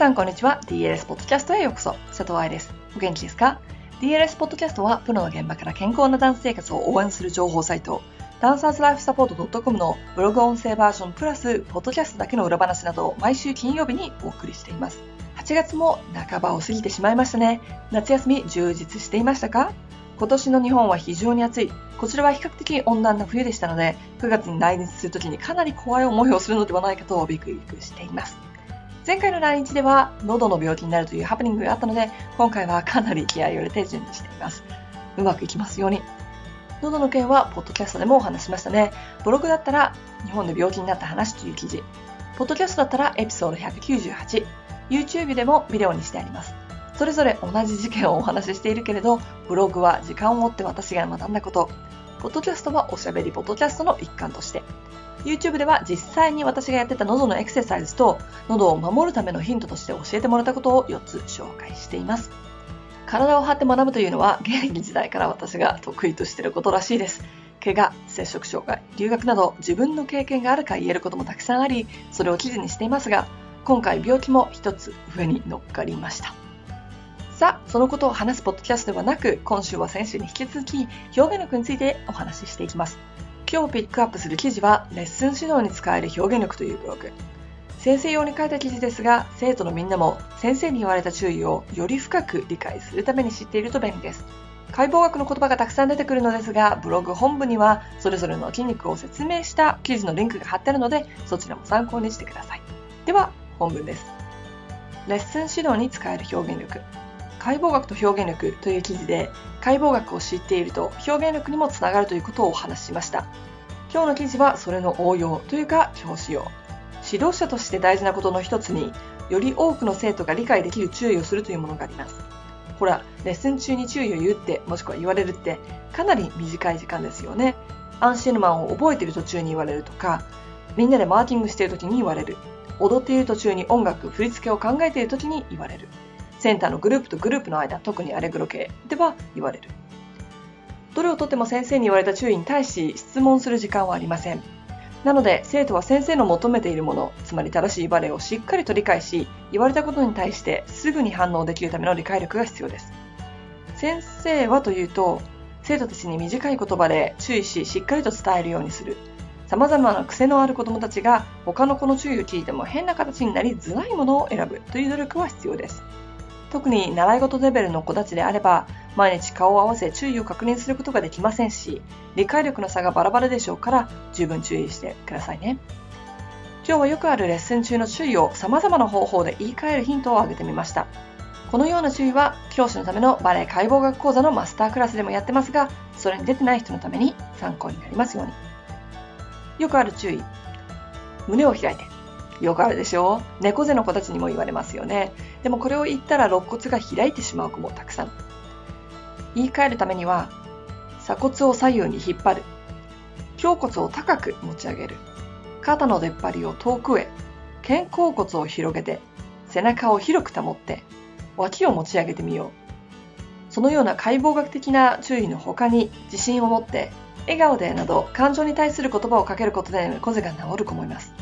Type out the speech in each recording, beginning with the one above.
さんこんにちは。DLS ポッドキャストへようこそ。佐藤愛です。お元気ですか ?DLS ポッドキャストはプロの現場から健康なダンス生活を応援する情報サイト、ダンサーズライフサポート .com のブログ音声バージョンプラス、ポッドキャストだけの裏話などを毎週金曜日にお送りしています。8月も半ばを過ぎてしまいましたね。夏休み充実していましたか？今年の日本は非常に暑い。こちらは比較的温暖な冬でしたので、9月に来日するときにかなり怖い思いをするのではないかとビクビクしています。前回の来日では喉の病気になるというハプニングがあったので、今回はかなり気合を入れて準備しています。うまくいきますように。喉の件は、ポッドキャストでもお話しましたね。ブログだったら、日本で病気になった話という記事。ポッドキャストだったら、エピソード198。YouTube でもビデオにしてあります。それぞれ同じ事件をお話ししているけれど、ブログは時間を追って私が学んだこと、ポッドキャストはおしゃべりポッドキャストの一環として、YouTube では実際に私がやってた喉のエクササイズと喉を守るためのヒントとして教えてもらったことを4つ紹介しています。体を張って学ぶというのは現役時代から私が得意としていることらしいです。怪我、接触障害、留学など自分の経験があるか言えることもたくさんあり、それを記事にしていますが、今回病気も一つ上に乗っかりました。さあ、そのことを話すポッドキャストではなく、今週は先週に引き続き、表現力についてお話ししていきます。今日ピックアップする記事は、レッスン指導に使える表現力というブログ。先生用に書いた記事ですが、生徒のみんなも先生に言われた注意をより深く理解するために知っていると便利です。解剖学の言葉がたくさん出てくるのですが、ブログ本部にはそれぞれの筋肉を説明した記事のリンクが貼ってあるので、そちらも参考にしてください。では、本文です。レッスン指導に使える表現力。解剖学と表現力という記事で解剖学を知っていると表現力にもつながるということをお話ししました。今日の記事はそれの応用というか教師用指導者として大事なことの一つにより多くの生徒が理解できる注意をするというものがあります。ほらレッスン中に注意を言うってもしくは言われるってかなり短い時間ですよね。アンシェルマンを覚えている途中に言われるとかみんなでマーキングしている時に言われる。踊っている途中に音楽振り付けを考えている時に言われる。センターのグループとグループの間、特にアレグロ系では言われる。どれをとっても先生に言われた注意に対し質問する時間はありません。なので、生徒は先生の求めているもの、つまり正しいバレエをしっかりと理解し、言われたことに対してすぐに反応できるための理解力が必要です。先生はというと、生徒たちに短い言葉で注意し、しっかりと伝えるようにする。様々な癖のある子供たちが他の子の注意を聞いても変な形になりづらいものを選ぶという努力は必要です。特に習い事レベルの子たちであれば、毎日顔を合わせ注意を確認することができませんし、理解力の差がバラバラでしょうから、十分注意してくださいね。今日はよくあるレッスン中の注意を様々な方法で言い換えるヒントを挙げてみました。このような注意は、教師のためのバレエ解剖学講座のマスタークラスでもやってますが、それに出てない人のために参考になりますように。よくある注意。胸を開いて。よくあるでしょ？う猫背の子たちにも言われますよね。でもこれを言ったら肋骨が開いてしまう子もたくさん。言い換えるためには、鎖骨を左右に引っ張る。胸骨を高く持ち上げる。肩の出っ張りを遠くへ。肩甲骨を広げて、背中を広く保って、脇を持ち上げてみよう。そのような解剖学的な注意の他に自信を持って、笑顔でなど感情に対する言葉をかけることで猫背が治る子もいます。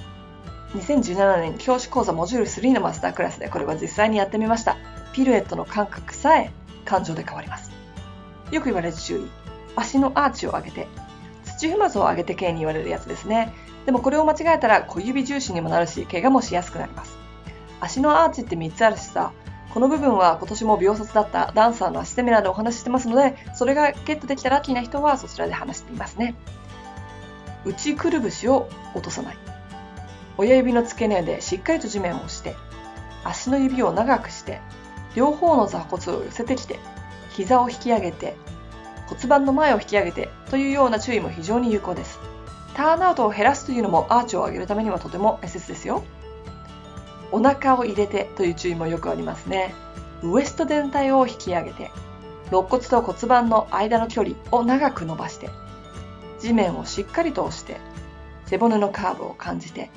2017年教師講座モジュール3のマスタークラスでこれは実際にやってみました。ピルエットの感覚さえ感情で変わります。よく言われる注意。足のアーチを上げて、土踏まずを上げて系に言われるやつですね。でもこれを間違えたら小指重心にもなるし、怪我もしやすくなります。足のアーチって3つあるしさ、この部分は今年も秒殺だったダンサーの足セミナーでお話ししてますので、それがゲットできたラッキーな人はそちらで話していますね。内くるぶしを落とさない。親指の付け根でしっかりと地面を押して、足の指を長くして、両方の座骨を寄せてきて、膝を引き上げて、骨盤の前を引き上げてというような注意も非常に有効です。ターンアウトを減らすというのもアーチを上げるためにはとても大切ですよ。お腹を入れてという注意もよくありますね。ウエスト全体を引き上げて、肋骨と骨盤の間の距離を長く伸ばして、地面をしっかりと押して、背骨のカーブを感じて、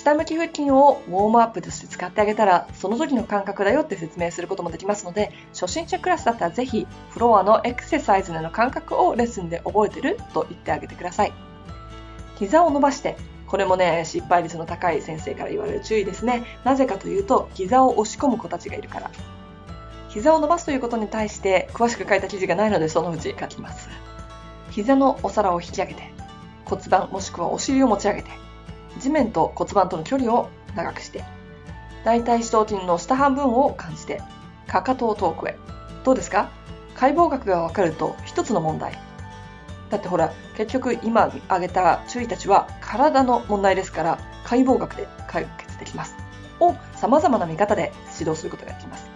下向き腹筋をウォームアップとして使ってあげたら、その時の感覚だよって説明することもできますので、初心者クラスだったらぜひ、フロアのエクササイズでの感覚をレッスンで覚えてると言ってあげてください。膝を伸ばしてこれもね、失敗率の高い先生から言われる注意ですね。なぜかというと、膝を押し込む子たちがいるから。膝を伸ばすということに対して詳しく書いた記事がないのでそのうち書きます。膝のお皿を引き上げて、骨盤もしくはお尻を持ち上げて、地面と骨盤との距離を長くして、大腿四頭筋の下半分を感じて、かかとを遠くへ。どうですか？解剖学がわかると一つの問題。だってほら、結局今挙げた注意たちは体の問題ですから、解剖学で解決できます。を様々な見方で指導することができます。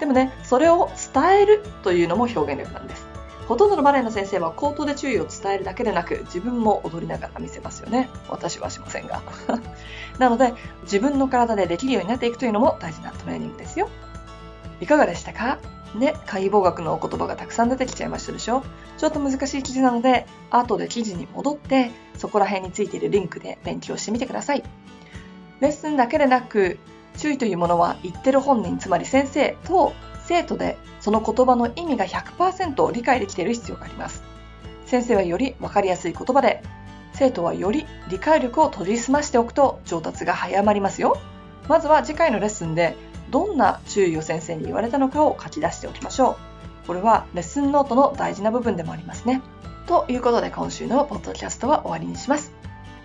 でもね、それを伝えるというのも表現力なんです。ほとんどのバレエの先生は口頭で注意を伝えるだけでなく、自分も踊りながら見せますよね。私はしませんが。なので、自分の体でできるようになっていくというのも大事なトレーニングですよ。いかがでしたか？ね、解剖学のお言葉がたくさん出てきちゃいましたでしょ？ちょっと難しい記事なので、後で記事に戻って、そこら辺についているリンクで勉強してみてください。レッスンだけでなく、注意というものは言ってる本人、つまり先生と生徒でその言葉の意味が100%理解できている必要があります。先生はより分かりやすい言葉で、生徒はより理解力を取り澄ましておくと上達が早まりますよ。まずは次回のレッスンでどんな注意を先生に言われたのかを書き出しておきましょう。これはレッスンノートの大事な部分でもありますね。ということで今週のポッドキャストは終わりにします。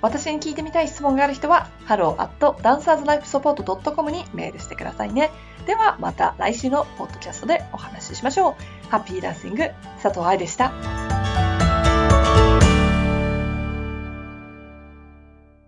私に聞いてみたい質問がある人は、hello.dancerslifesupport.com にメールしてくださいね。ではまた来週のポッドキャストでお話ししましょう。ハッピーダンシング、佐藤愛でした。